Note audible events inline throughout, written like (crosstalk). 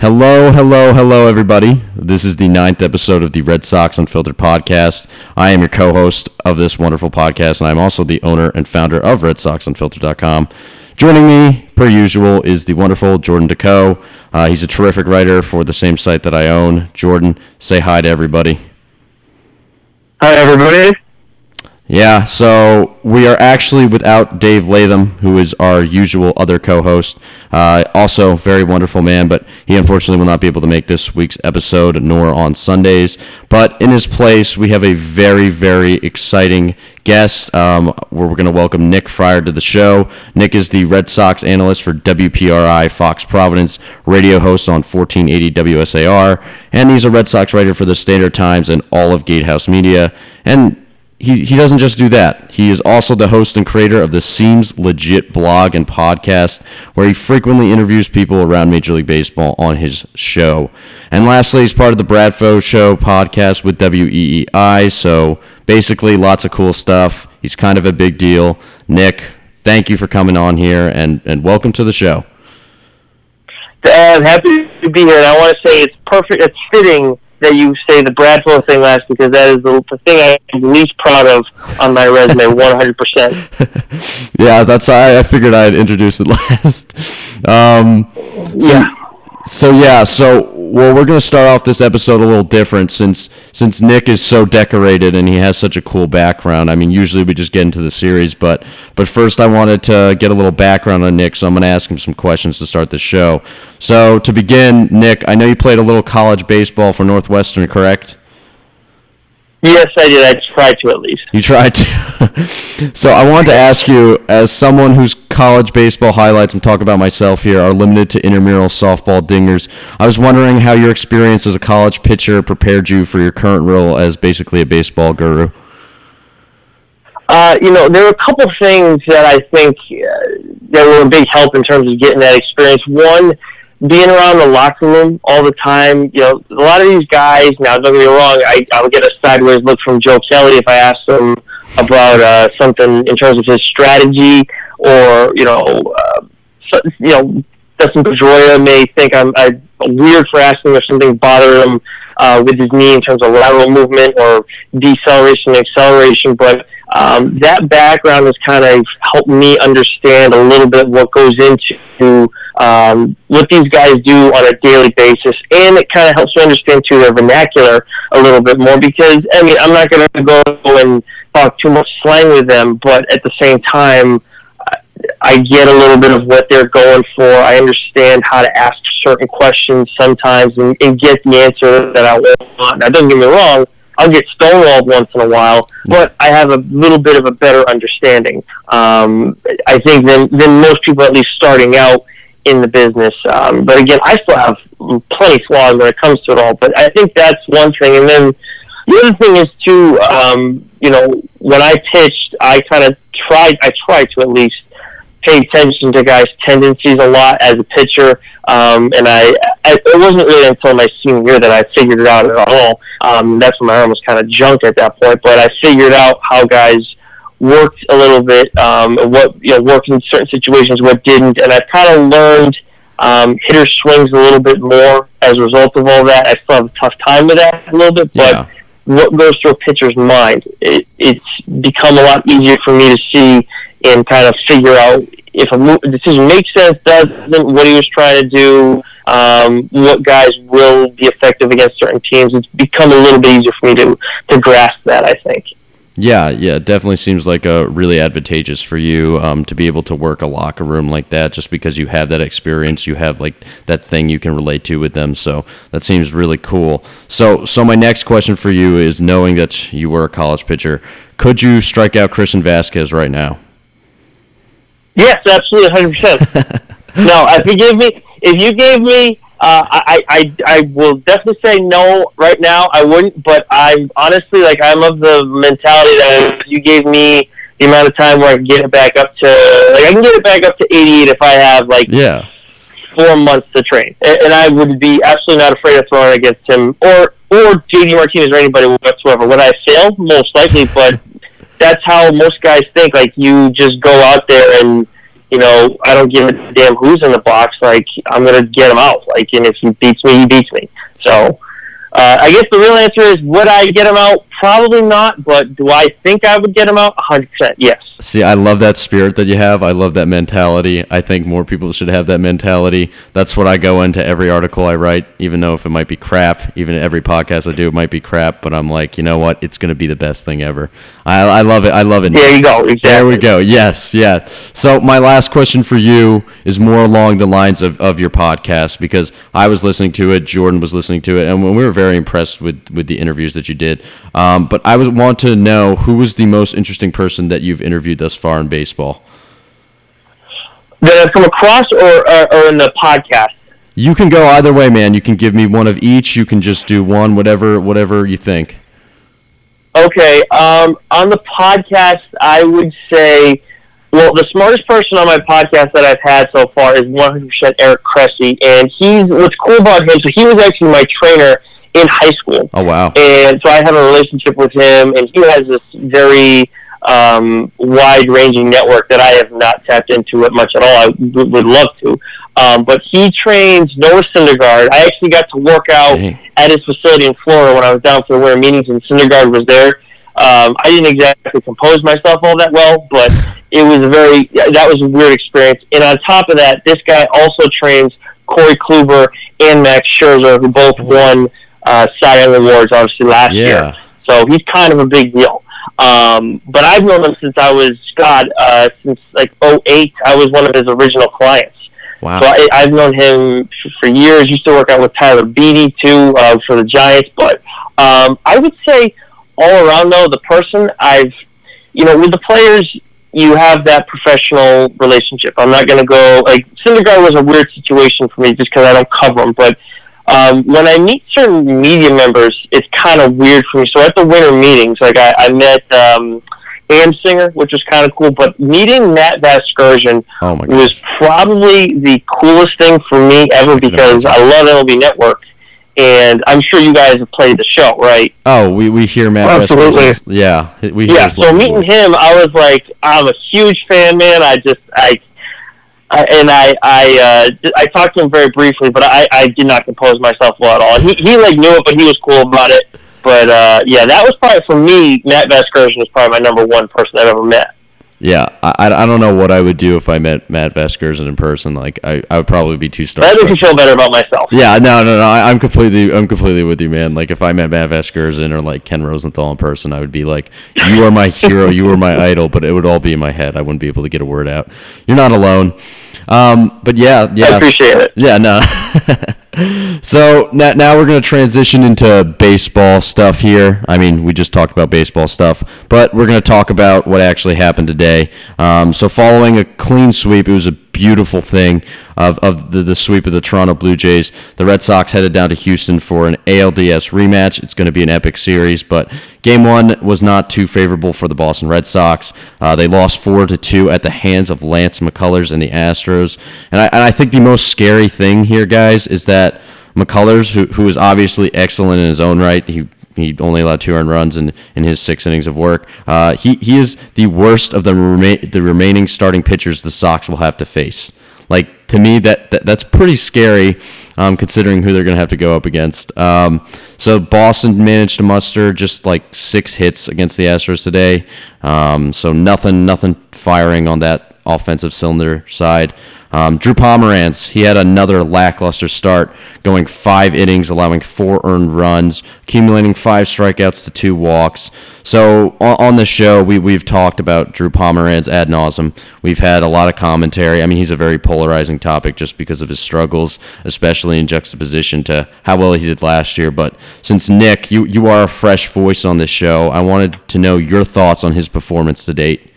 Hello, hello, hello, everybody. This is the ninth episode of the Red Sox Unfiltered podcast. I am your co host of this wonderful podcast, and I'm also the owner and founder of RedSoxUnfiltered.com. Joining me, per usual, is the wonderful Jordan Deco. Uh, he's a terrific writer for the same site that I own. Jordan, say hi to everybody. Hi, everybody. Yeah, so we are actually without Dave Latham, who is our usual other co host. Uh, also, very wonderful man, but he unfortunately will not be able to make this week's episode nor on Sundays. But in his place, we have a very, very exciting guest um, we're going to welcome Nick Friar to the show. Nick is the Red Sox analyst for WPRI Fox Providence, radio host on 1480 WSAR, and he's a Red Sox writer for the Standard Times and all of Gatehouse Media. And he, he doesn't just do that. He is also the host and creator of the Seems Legit blog and podcast, where he frequently interviews people around Major League Baseball on his show. And lastly, he's part of the Bradfo Show podcast with WEEI. So basically, lots of cool stuff. He's kind of a big deal. Nick, thank you for coming on here and, and welcome to the show. I'm happy to be here, and I want to say it's perfect. It's fitting that you say the Bradford thing last because that is the, the thing I'm least proud of on my resume, (laughs) 100%. yeah, that's why I figured I'd introduce it (laughs) last. Um, so, yeah. So yeah, so well, we're to start off this episode a little different since since Nick is so decorated and he has such a cool background. I mean, usually we just get into the series, but but first I wanted to get a little background on Nick, so I'm to ask him some questions to start the show. So to begin, Nick, I know you played a little college baseball for Northwestern, correct? Yes, I did. I tried to at least. You tried to. (laughs) so I wanted to ask you, as someone whose college baseball highlights, I'm talking about myself here, are limited to intramural softball dingers. I was wondering how your experience as a college pitcher prepared you for your current role as basically a baseball guru. Uh, you know, there were a couple things that I think uh, that were a big help in terms of getting that experience. One being around the locker room all the time, you know, a lot of these guys, now don't get me wrong, I, I would get a sideways look from Joe Kelly if I asked him about uh, something in terms of his strategy or, you know, uh, so, you know, Dustin Pedroia may think I'm, I'm weird for asking if something bothered him uh, with his knee in terms of lateral movement or deceleration and acceleration, but um, that background has kind of helped me understand a little bit what goes into um, what these guys do on a daily basis, and it kind of helps me understand too their vernacular a little bit more. Because I mean, I'm not going to go and talk too much slang with them, but at the same time, I get a little bit of what they're going for. I understand how to ask certain questions sometimes and, and get the answer that I want. Now, don't get me wrong. I'll get stonewalled once in a while, but I have a little bit of a better understanding. Um, I think than than most people, at least starting out in the business. Um, but again, I still have plenty flaws when it comes to it all. But I think that's one thing. And then the other thing is too, um, you know, when I pitched, I kind of tried. I tried to at least pay attention to guys' tendencies a lot as a pitcher. Um, and I, I, it wasn't really until my senior year that I figured it out at all. Um, that's when my arm was kind of junk at that point. But I figured out how guys worked a little bit, um, what you know worked in certain situations, what didn't, and I've kind of learned um, hitter swings a little bit more as a result of all that. I still have a tough time with that a little bit, but yeah. what goes through a pitcher's mind, it, it's become a lot easier for me to see and kind of figure out if a decision makes sense, doesn't, what he was trying to do. Um, what guys will be effective against certain teams. It's become a little bit easier for me to to grasp that. I think. Yeah, yeah, it definitely seems like a really advantageous for you um, to be able to work a locker room like that, just because you have that experience, you have like that thing you can relate to with them. So that seems really cool. So, so my next question for you is: knowing that you were a college pitcher, could you strike out Christian Vazquez right now? Yes, absolutely, hundred percent. (laughs) No, if you gave me, if you gave me uh, I, I, I will definitely say no right now. I wouldn't, but I'm honestly like I'm of the mentality that you gave me the amount of time where I can get it back up to like I can get it back up to 88 if I have like yeah four months to train, and, and I would be absolutely not afraid of throwing against him or or JD Martinez or anybody whatsoever. Would I fail? Most likely, but (laughs) that's how most guys think. Like you just go out there and you know, I don't give a damn who's in the box. Like, I'm gonna get him out. Like, and if he beats me, he beats me. So, uh, I guess the real answer is, would I get him out? Probably not. But do I think I would get him out? 100%. Yes. See, I love that spirit that you have. I love that mentality. I think more people should have that mentality. That's what I go into every article I write, even though if it might be crap, even every podcast I do, it might be crap. But I'm like, you know what? It's going to be the best thing ever. I, I love it. I love it. There you go. Exactly. There we go. Yes, yeah. So my last question for you is more along the lines of, of your podcast because I was listening to it, Jordan was listening to it, and we were very impressed with, with the interviews that you did. Um, but I was want to know who was the most interesting person that you've interviewed thus far in baseball? That come across or, or, or in the podcast? You can go either way, man. You can give me one of each. You can just do one, whatever, whatever you think. Okay. Um, on the podcast, I would say, well, the smartest person on my podcast that I've had so far is 100% Eric Cressey, and he's what's cool about him. So he was actually my trainer in high school. Oh wow! And so I have a relationship with him, and he has this very um, wide-ranging network that I have not tapped into it much at all. I w- would love to. Um, but he trains Noah Syndergaard. I actually got to work out at his facility in Florida when I was down for the winter meetings, and Syndergaard was there. Um, I didn't exactly compose myself all that well, but it was a very that was a weird experience. And on top of that, this guy also trains Corey Kluber and Max Scherzer, who both won uh, Cy Young awards obviously last yeah. year. So he's kind of a big deal. Um, but I've known him since I was God, uh, since like 08. I was one of his original clients. Wow. So I, I've known him for years. Used to work out with Tyler Beede too uh, for the Giants. But um, I would say all around though, the person I've, you know, with the players, you have that professional relationship. I'm not going to go like Syndergaard was a weird situation for me just because I don't cover him, but um, when I meet certain media members, it's kind of weird for me. So at the winter meetings, like I, I met um, Singer, which was kind of cool. But meeting Matt Vasgersian oh was probably the coolest thing for me ever because I love MLB Network. And I'm sure you guys have played the show, right? Oh, we, we hear Matt. Absolutely. Yeah, we yeah. So meeting voice. him, I was like, I'm a huge fan, man. I just I and I I uh, I talked to him very briefly, but I, I did not compose myself well at all. He he like knew it, but he was cool about it. But uh, yeah, that was probably for me. Matt Vasgersian was probably my number one person I've ever met. Yeah, I, I don't know what I would do if I met Matt Vasgersian in person. Like I, I would probably be too starstruck. That makes me feel better about myself. Yeah, no, no, no. I, am completely, I'm completely with you, man. Like if I met Matt Vasgersian or like Ken Rosenthal in person, I would be like, "You are my hero, you are my (laughs) idol." But it would all be in my head. I wouldn't be able to get a word out. You're not alone. Um, but yeah, yeah, I appreciate it. Yeah, no. (laughs) so now, now we're going to transition into baseball stuff here. I mean, we just talked about baseball stuff, but we're going to talk about what actually happened today. Um, so, following a clean sweep, it was a beautiful thing of, of the, the sweep of the Toronto Blue Jays. The Red Sox headed down to Houston for an ALDS rematch. It's going to be an epic series, but game one was not too favorable for the Boston Red Sox. Uh, they lost four to two at the hands of Lance McCullers and the Astros. And I, and I think the most scary thing here, guys, is that McCullers, who, who is obviously excellent in his own right, he he only allowed two earned runs in, in his six innings of work. Uh, he he is the worst of the rema- the remaining starting pitchers the Sox will have to face. Like to me, that, that that's pretty scary, um, considering who they're going to have to go up against. Um, so Boston managed to muster just like six hits against the Astros today. Um, so nothing nothing firing on that offensive cylinder side. Um, Drew Pomeranz, he had another lackluster start, going five innings, allowing four earned runs, accumulating five strikeouts to two walks. So on, the show, we, we've talked about Drew Pomeranz ad nauseum. We've had a lot of commentary. I mean, he's a very polarizing topic just because of his struggles, especially in juxtaposition to how well he did last year. But since Nick, you, you are a fresh voice on this show, I wanted to know your thoughts on his performance to date.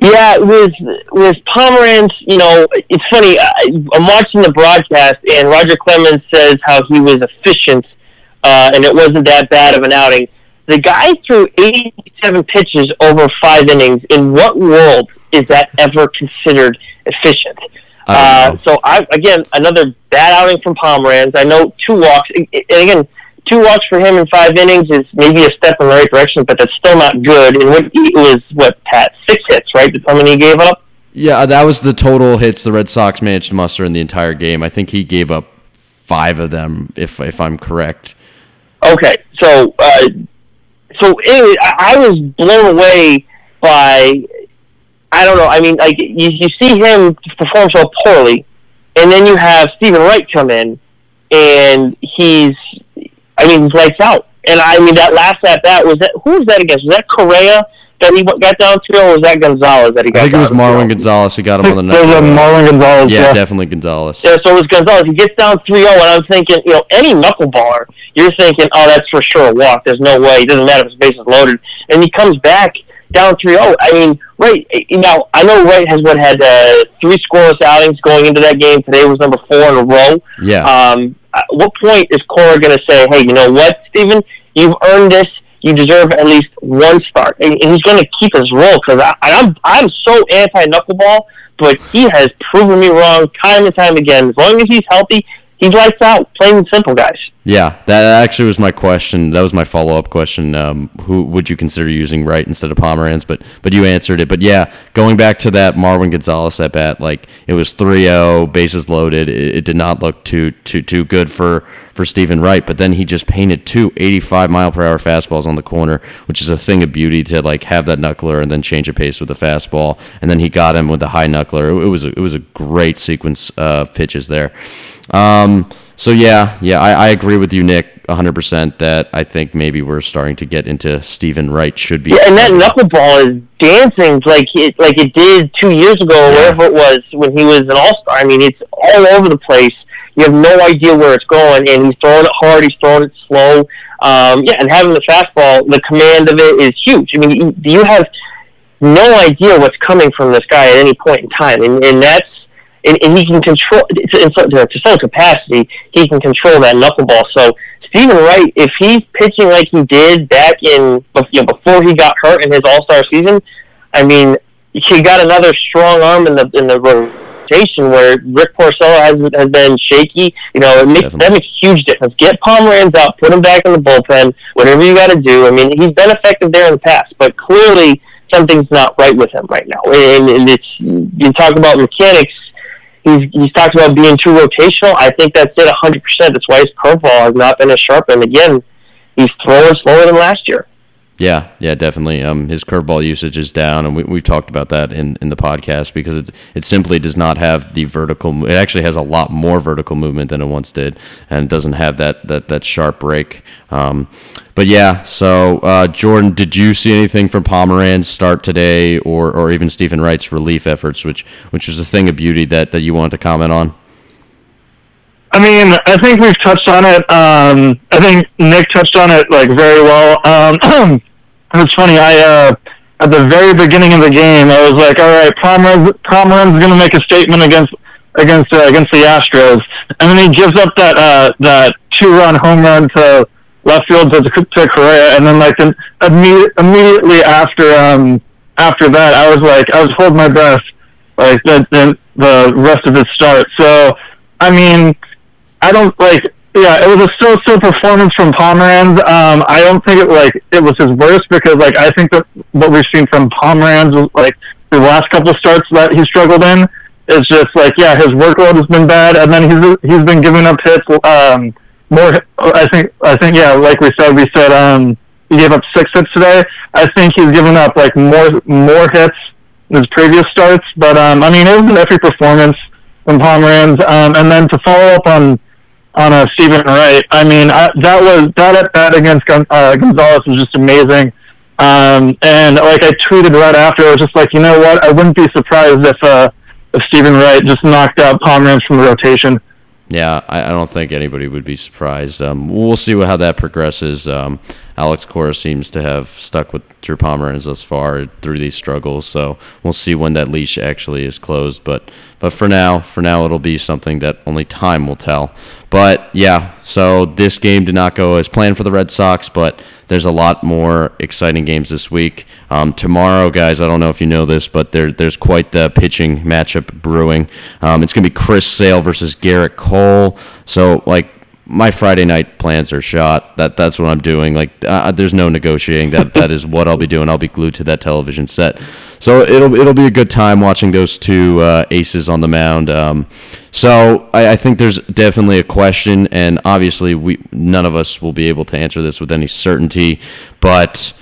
Yeah, with with Pomeranz, you know, it's funny. I, I'm watching the broadcast, and Roger Clemens says how he was efficient, uh, and it wasn't that bad of an outing. The guy threw 87 pitches over five innings. In what world is that ever considered efficient? Uh, so I again another bad outing from Pomeranz. I know two walks, and again two walks for him in five innings is maybe a step in the right direction, but that's still not good. And what it was what Pat six hits, right? That's how many he gave up. Yeah, that was the total hits the Red Sox managed to muster in the entire game. I think he gave up five of them, if if I'm correct. Okay, so uh, so anyway, I, I was blown away by I don't know. I mean, like you, you see him perform so poorly, and then you have Steven Wright come in, and he's, I mean, he's lights out. And I mean, that last at bat was that who was that against? Was that Correa that he got down to, or was that Gonzalez that he got? I think it was Marwin to? Gonzalez. He got him on the (laughs) It was night. a Marwin Gonzalez. Yeah, Yeah, definitely Gonzalez. Yeah, so it was Gonzalez. He gets down 3 0, and I'm thinking, you know, any knuckleballer, you're thinking, oh, that's for sure a walk. There's no way. It doesn't matter if his base is loaded. And he comes back down 3 0. I mean, Wright, you know, I know Wright has what had uh, three scoreless outings going into that game. Today was number four in a row. Yeah. Um, at what point is Cora going to say, hey, you know what, Steven? You've earned this. You deserve at least one start. And, and he's going to keep his role because I'm, I'm so anti knuckleball, but he has proven me wrong time and time again. As long as he's healthy, he lights out, plain and simple, guys. Yeah, that actually was my question. That was my follow up question. Um, who would you consider using Wright instead of Pomeranz? But but you answered it. But yeah, going back to that Marwin Gonzalez at bat, like it was 3-0, bases loaded. It, it did not look too too too good for for Steven Wright. But then he just painted two 85 mile per hour fastballs on the corner, which is a thing of beauty to like have that knuckler and then change a pace with the fastball. And then he got him with the high knuckler. It, was a, it was a great sequence of pitches there. Um, so yeah, yeah, I, I agree with you, Nick, 100% that I think maybe we're starting to get into Steven Wright should be. Yeah, and that knuckleball is dancing like it like it did two years ago, or Yeah. whatever it was when he was an all star. I mean, it's all over the place. You have no idea where it's going, and he's throwing it hard. He's throwing it slow. Um, yeah, and having the fastball, the command of it is huge. I mean, you, you have no idea what's coming from this guy at any point in time, and, and that's and, and he can control to, to, some capacity. He can control that knuckleball. So Steven Wright, if he's pitching like he did back in you know, before he got hurt in his All Star season, I mean, he got another strong arm in the in the rotation where Rick Porcello has has been shaky. You know, it makes Definitely. that makes a huge difference. Get Pomeranz out, put him back in the bullpen, whatever you got to do. I mean, he's been effective there in the past, but clearly something's not right with him right now. And, and it's you talk about mechanics. He's he's talked about being too rotational. I think that's it, hundred percent. That's why his curveball has not been as sharp. And again, he's throwing slower than last year. Yeah, yeah, definitely. Um, his curveball usage is down, and we, we've talked about that in, in the podcast because it it simply does not have the vertical. It actually has a lot more vertical movement than it once did, and doesn't have that that, that sharp break. Um, but yeah, so uh, Jordan, did you see anything from Pomeranz start today, or or even Steven Wright's relief efforts, which which was a thing of beauty that, that you wanted to comment on? I mean, I think we've touched on it. Um, I think Nick touched on it like very well. Um, (clears throat) it's funny. I uh, at the very beginning of the game, I was like, "All right, Pomeranz, Pomeranz going to make a statement against against uh, against the Astros," and then he gives up that uh, that two run home run to left field to, to Correa, and then like the, imme- immediately after um, after that, I was like, I was holding my breath like the the, the rest of his start. So, I mean. I don't like. Yeah, it was a so-so performance from Pomeranz. Um, I don't think it like it was his worst because like I think that what we've seen from Pomeranz was like the last couple starts that he struggled in is just like yeah, his workload has been bad, and then he's he's been giving up hits. Um, more, I think. I think yeah, like we said, we said um, he gave up six hits today. I think he's given up like more more hits than his previous starts. But um, I mean, it was an iffy performance from Pomeranz. Um, and then to follow up on on a Steven Wright, I mean, I, that was that at bat against uh, Gonzalez was just amazing. Um, and like I tweeted right after, I was just like, you know what? I wouldn't be surprised if uh, if Steven Wright just knocked out Pomeranz from the rotation. Yeah, I, I don't think anybody would be surprised. Um, we'll see how that progresses. Um, Alex Cora seems to have stuck with Drew Pomeranz thus far through these struggles, so we'll see when that leash actually is closed. But but for now, for now, it'll be something that only time will tell. But yeah, so this game did not go as planned for the Red Sox, but there's a lot more exciting games this week. Um, tomorrow, guys, I don't know if you know this, but there, there's quite the pitching matchup brewing. Um, it's going to be Chris Sale versus Gerrit Cole. So, like, my Friday night plans are shot. That that's what I'm doing. Like uh, there's no negotiating. That (laughs) that is what I'll be doing. I'll be glued to that television set. So it'll it'll be a good time watching those two uh, aces on the mound. Um, so I, I, think there's definitely a question, and obviously we none of us will be able to answer this with any certainty. But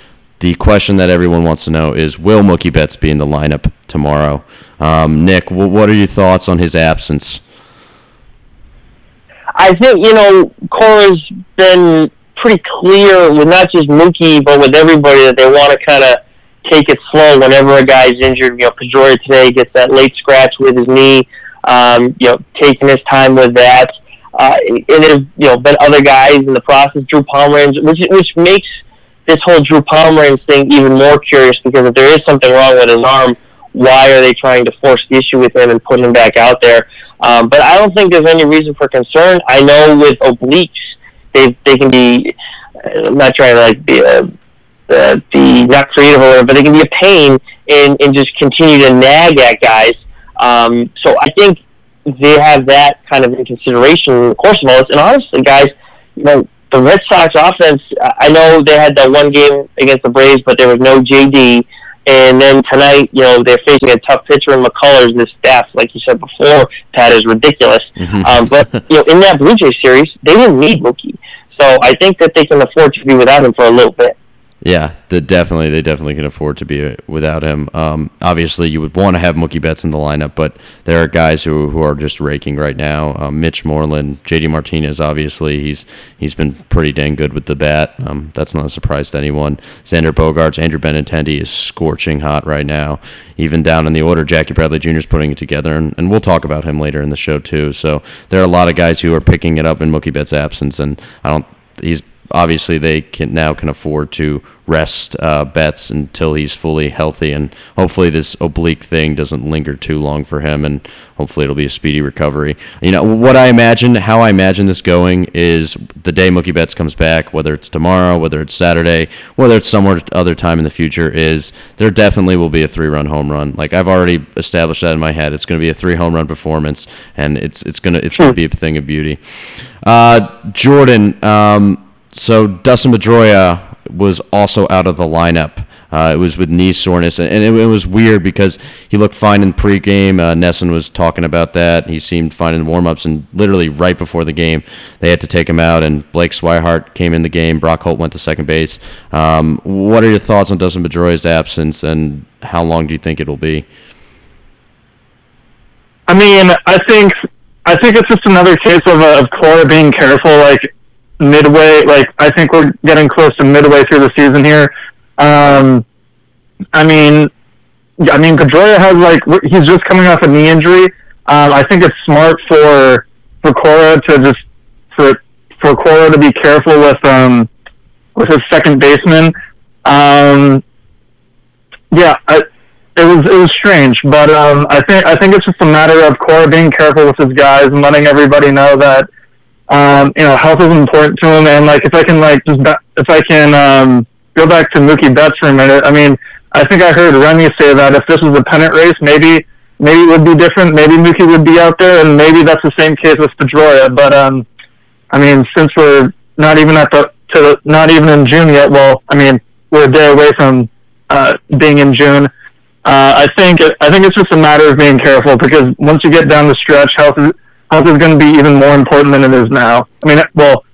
the question that everyone wants to know is: Will Mookie Betts be in the lineup tomorrow? Um, Nick, what are your thoughts on his absence? I think you know Cora's been pretty clear with not just Mookie but with everybody that they want to kind of take it slow whenever a guy's injured. You know, Pedroia today gets that late scratch with his knee. Um, you know, taking his time with that. Uh, and there's you know been other guys in the process. Drew Pomeranz, which which makes this whole Drew Pomeranz thing even more curious because if there is something wrong with his arm, why are they trying to force the issue with him and put him back out there? Um, but I don't think there's any reason for concern. I know with obliques, they they can be. I'm not trying to like be a, uh, be not creative or whatever, but they can be a pain and and just continue to nag at guys. Um, so I think they have that kind of in consideration in the course of all this. And honestly, guys, you know, the Red Sox offense. I know they had that one game against the Braves, but there was no JD. And then tonight, you know, they're facing a tough pitcher in McCullers. This staff, like you said before, Pat, is ridiculous. Mm-hmm. Um, but, you know, in that Blue Jays series, they didn't need Mookie. So I think that they can afford to be without him for a little bit. Yeah, the, definitely, they definitely can afford to be without him. Um, obviously, you would want to have Mookie Betts in the lineup, but there are guys who, who are just raking right now. Um, Mitch Moreland, JD Martinez, obviously, he's he's been pretty dang good with the bat. Um, that's not a surprise to anyone. Xander Bogaerts, Andrew Benintendi is scorching hot right now. Even down in the order, Jackie Bradley Jr. is putting it together, and, and we'll talk about him later in the show too. So there are a lot of guys who are picking it up in Mookie Betts' absence, and I don't. He's obviously they can now can afford to rest uh, Betts until he's fully healthy, and hopefully this oblique thing doesn't linger too long for him, and hopefully it'll be a speedy recovery. You know what I imagine, how I imagine this going is the day Mookie Betts comes back, whether it's tomorrow, whether it's Saturday, whether it's somewhere other time in the future, is there definitely will be a three-run home run. Like I've already established that in my head, it's going to be a three home run performance, and it's it's gonna it's gonna be a thing of beauty. Uh, Jordan. Um, so Dustin Pedroia was also out of the lineup. Uh, it was with knee soreness, and it, it, was weird because he looked fine in pregame. Uh, NESN was talking about that. He seemed fine in warmups, and literally right before the game, they had to take him out. And Blake Swihart came in the game. Brock Holt went to second base. Um, what are your thoughts on Dustin Pedroia's absence, and how long do you think it'll be? I mean, I think I think it's just another case of, uh, of Cora being careful. Like midway. Like I think we're getting close to midway through the season here. Um, I mean, I mean, Pedroia has like he's just coming off a knee injury. Um, I think it's smart for for Cora to just for for Cora to be careful with um with his second baseman. Um, yeah, I, it was it was strange, but um, I think I think it's just a matter of Cora being careful with his guys and letting everybody know that um, you know, health is important to him. And like, if I can like just if I can um, go back to Mookie Betts for a minute, I mean, I think I heard Remy say that if this was a pennant race, maybe maybe it would be different. Maybe Mookie would be out there, and maybe that's the same case with Pedroia. But um, I mean, since we're not even at the to the, not even in June yet, well, I mean, we're a day away from uh, being in June. Uh, I think I think it's just a matter of being careful because once you get down the stretch, health is health is going to be even more important than it is now. I mean, well,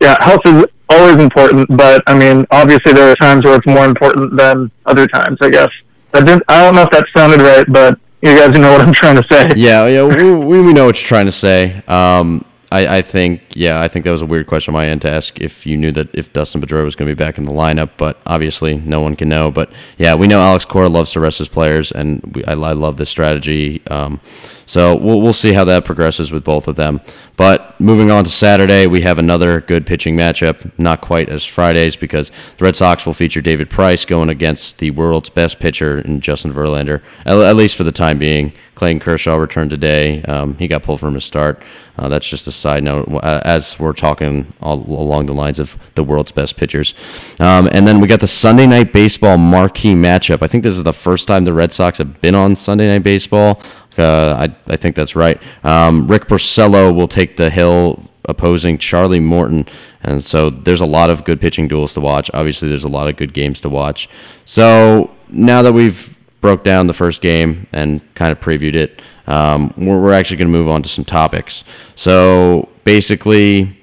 yeah, health is always important, but I mean, obviously there are times where it's more important than other times. I guess. I didn't. I don't know if that sounded right, but you guys know what I'm trying to say. Yeah, yeah, we, we know what you're trying to say. Um, I, I think, yeah, I think that was a weird question on my end to ask if you knew that if Dustin Pedroia was going to be back in the lineup, but obviously no one can know. But yeah, we know Alex Cora loves to rest his players, and we, I, I love this strategy. Um, so we'll, we'll see how that progresses with both of them. But moving on to Saturday, we have another good pitching matchup. Not quite as Fridays because the Red Sox will feature David Price going against the world's best pitcher in Justin Verlander, at, at least for the time being. Clayton Kershaw returned today. Um, he got pulled from his start. Uh, that's just a side note as we're talking along the lines of the world's best pitchers. Um, and then we got the Sunday Night Baseball marquee matchup. I think this is the first time the Red Sox have been on Sunday Night Baseball. Uh, I, I think that's right. Um, Rick Porcello will take the hill opposing Charlie Morton. And so there's a lot of good pitching duels to watch. Obviously, there's a lot of good games to watch. So now that we've broke down the first game and kind of previewed it, um, we're, we're actually going to move on to some topics. So basically,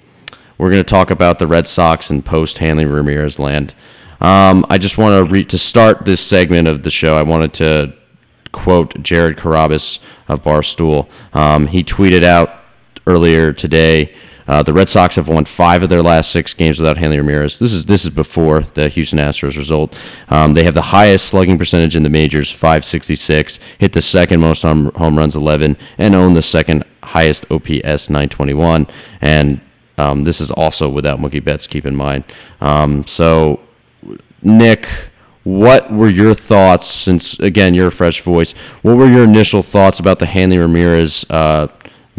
we're going to talk about the Red Sox and post Hanley Ramirez land. Um, I just want to re- to start this segment of the show. I wanted to quote Jared Carrabis of Barstool. Um, he tweeted out earlier today. Uh, the Red Sox have won five of their last six games without Hanley Ramirez. This is this is before the Houston Astros result. Um, they have the highest slugging percentage in the majors, 566. Hit the second most home, home runs, 11, and own the second highest OPS, 921. And um, this is also without Mookie Betts. Keep in mind. Um, so, Nick what were your thoughts since again you're a fresh voice what were your initial thoughts about the hanley ramirez uh,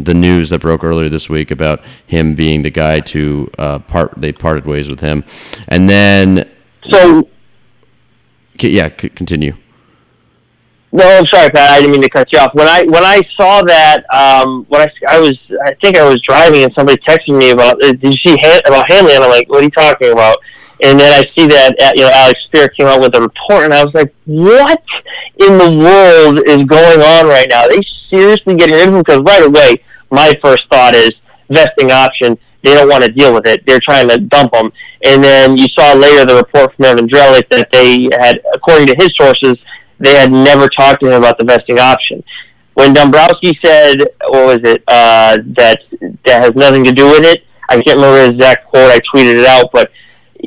the news that broke earlier this week about him being the guy to uh, part they parted ways with him and then so yeah continue no, I'm sorry, Pat. I didn't mean to cut you off. When I when I saw that, um, when I I was I think I was driving and somebody texted me about uh, did you see Han- about Hanley? And I'm like, what are you talking about? And then I see that uh, you know Alex Speier came out with a report, and I was like, "What in the world is going on right now? Are they seriously getting rid of him?" Because right away, my first thought is vesting option. They don't want to deal with it. They're trying to dump him. And then you saw later the report from Evan Drellich that they had, according to his sources, they had never talked to him about the vesting option. When Dombrowski said, what was it, uh, that that has nothing to do with it, I can't remember the exact quote. I tweeted it out, but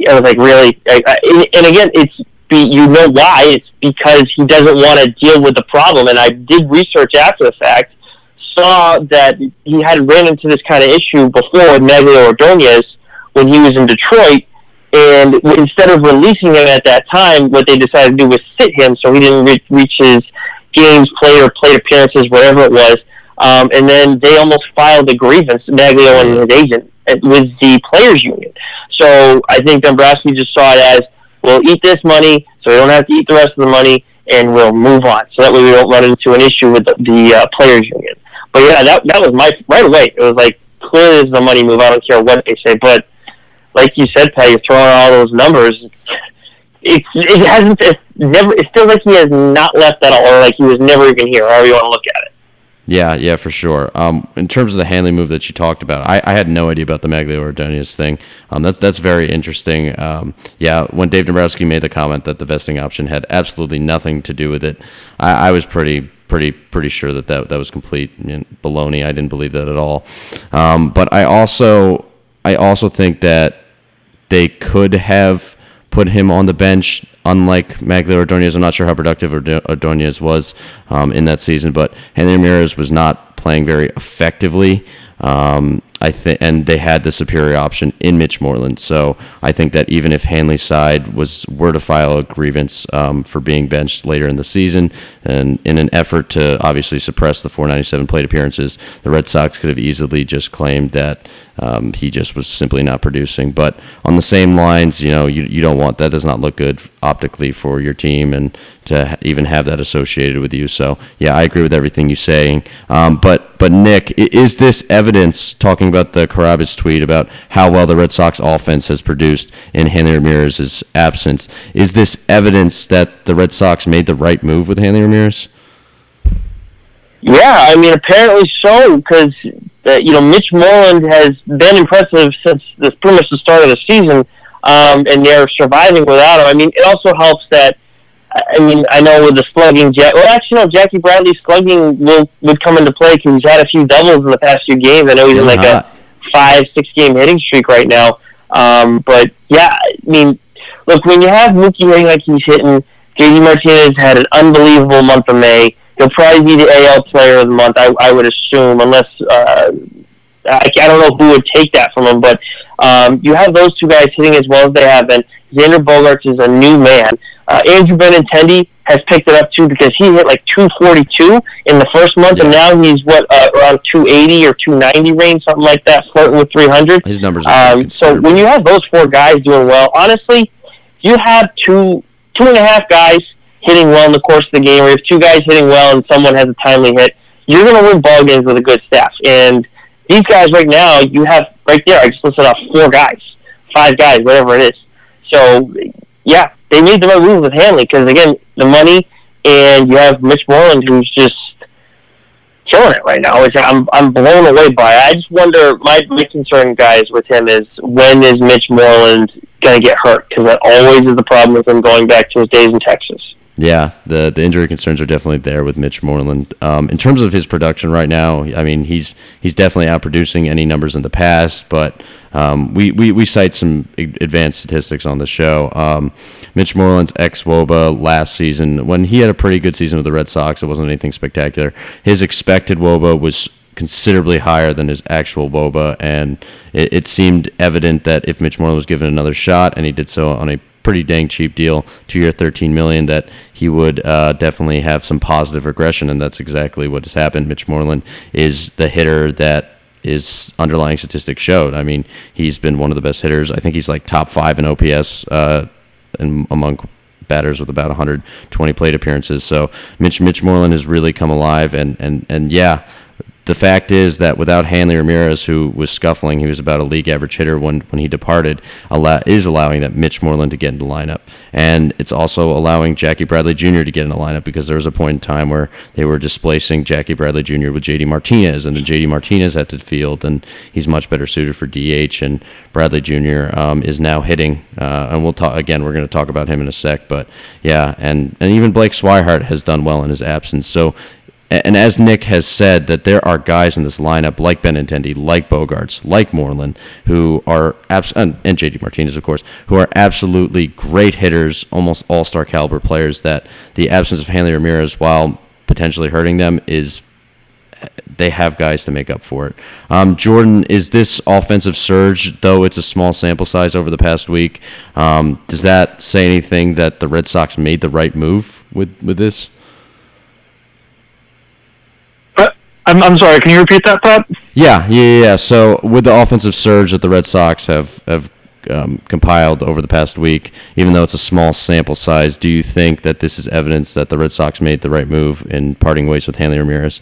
I was like, really? I, I, and again, it's be, you know why? It's because he doesn't want to deal with the problem. And I did research after the fact, saw that he had ran into this kind of issue before with Magglio Ordonez when he was in Detroit. And instead of releasing him at that time, what they decided to do was sit him so he didn't re- reach his games played or plate appearances, whatever it was. Um, and then they almost filed a grievance, Magglio and his agent, with the players' union. So I think Dombrowski just saw it as, we'll eat this money, so we don't have to eat the rest of the money, and we'll move on. So that way we don't run into an issue with the, the uh, players' union. But yeah, that that was my right away. It was like clearly this is a money move. I don't care what they say, but like you said, Pat, you're throwing all those numbers. It's it hasn't it's never. It feels like he has not left at all, or like he was never even here. However you want to look at it. Yeah, yeah, for sure. Um, in terms of the Hanley move that you talked about, I, I had no idea about the Magglio Ordonez thing. Um, that's that's very interesting. Um, yeah, when Dave Dombrowski made the comment that the vesting option had absolutely nothing to do with it, I, I was pretty pretty pretty sure that that, that was complete baloney. I didn't believe that at all. Um, but I also I also think that they could have put him on the bench unlike Magglio Ordonez, I'm not sure how productive Ordonez was um, in that season, but Henry Ramirez was not playing very effectively. Um, I think, and they had the superior option in Mitch Moreland. So I think that even if Hanley's side was were to file a grievance um, for being benched later in the season, and in an effort to obviously suppress the 497 plate appearances, the Red Sox could have easily just claimed that um, he just was simply not producing. But on the same lines, you know, you, you don't want that. Does not look good optically for your team, and to even have that associated with you. So yeah, I agree with everything you're saying. Um, but but Nick, is this evidence talking about the Carrabis tweet about how well the Red Sox offense has produced in Hanley Ramirez's absence? Is this evidence that the Red Sox made the right move with Hanley Ramirez? Yeah, I mean, apparently so, because uh, you know Mitch Moreland has been impressive since pretty much the start of the season, um, and they're surviving without him. I mean, it also helps that. I mean, I know with the slugging, Jack, well, actually, no, Jackie Bradley's slugging will would come into play because he's had a few doubles in the past few games. I know he's in like a five, six game hitting streak right now. Um, but yeah, I mean, look, when you have Mookie hitting like he's hitting, JD Martinez had an unbelievable month of May. He'll probably be the AL Player of the Month, I, I would assume, unless uh, I, I don't know who would take that from him. But um, you have those two guys hitting as well as they have been. Xander Bogaerts is a new man. Uh, Andrew Benintendi has picked it up too because he hit like 242 in the first month, yeah. and now he's what uh, around 280 or 290 range, something like that, flirting with 300. His numbers. Are um, so when you have those four guys doing well, honestly, you have two two and a half guys hitting well in the course of the game, or if two guys hitting well and someone has a timely hit, you're going to win ball games with a good staff. And these guys right now, you have right there. I just listed off four guys, five guys, whatever it is. So, yeah, they made the right move with Hanley because, again, the money, and you have Mitch Moreland who's just killing it right now. Which I'm I'm blown away by. I just wonder. My my concern, guys, with him is when is Mitch Moreland going to get hurt? Because that always is the problem with him going back to his days in Texas. Yeah, the the injury concerns are definitely there with Mitch Moreland. Um, in terms of his production right now, I mean he's he's definitely outproducing any numbers in the past. But um, we, we we cite some advanced statistics on the show. Um, Mitch Moreland's ex WOBA last season, when he had a pretty good season with the Red Sox, it wasn't anything spectacular. His expected WOBA was considerably higher than his actual WOBA, and it, it seemed evident that if Mitch Moreland was given another shot, and he did so on a pretty dang cheap deal, two year, thirteen million. That he would uh, definitely have some positive regression, and that's exactly what has happened. Mitch Moreland is the hitter that his underlying statistics showed. I mean, he's been one of the best hitters. I think he's like top five in OPS uh, and among batters with about 120 plate appearances. So Mitch Mitch Moreland has really come alive, and and and yeah, the fact is that without Hanley Ramirez, who was scuffling, he was about a league average hitter when, when he departed, allow, is allowing that Mitch Moreland to get in the lineup. And it's also allowing Jackie Bradley Jr. to get in the lineup because there was a point in time where they were displacing Jackie Bradley Jr. with JD Martinez, and then JD Martinez had to field, and he's much better suited for DH. And Bradley Jr. Um, is now hitting, uh, and we'll talk again. We're going to talk about him in a sec, but yeah, and and even Blake Swihart has done well in his absence. So and as Nick has said, that there are guys in this lineup like Benintendi, like Bogaerts, like Moreland, who are abs- and, and JD Martinez, of course, who are absolutely great hitters, almost all-star caliber players. That the absence of Hanley Ramirez, while potentially hurting them, is they have guys to make up for it. Um, Jordan, is this offensive surge, though it's a small sample size over the past week, um, does that say anything that the Red Sox made the right move with with this? I'm, I'm sorry. Can you repeat that, Pat? Yeah, yeah, yeah. So with the offensive surge that the Red Sox have have um, compiled over the past week, even though it's a small sample size, do you think that this is evidence that the Red Sox made the right move in parting ways with Hanley Ramirez?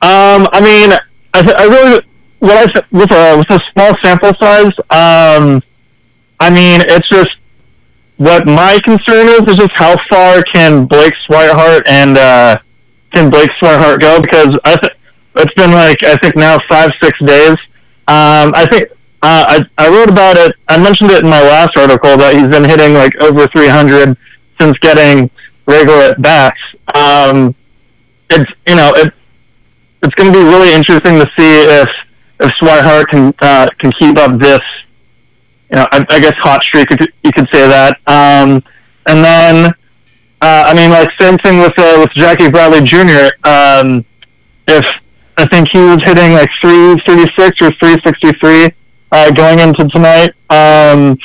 Um, I mean, I, th- I really what I th- with a with a small sample size. Um, I mean, it's just what my concern is is just how far can Blake Swihart and uh, can Blake Swihart go? Because I th- it's been like I think now five six days. Um, I think uh, I I wrote about it. I mentioned it in my last article that he's been hitting like over 300 since getting regular at bats. Um, it's you know it it's going to be really interesting to see if if Swihart can uh, can keep up this you know I, I guess hot streak you could say that. Um, and then uh, I mean, like same thing with uh, with Jackie Bradley Jr. Um, if I think he was hitting like 336 or 363 uh, going into tonight um,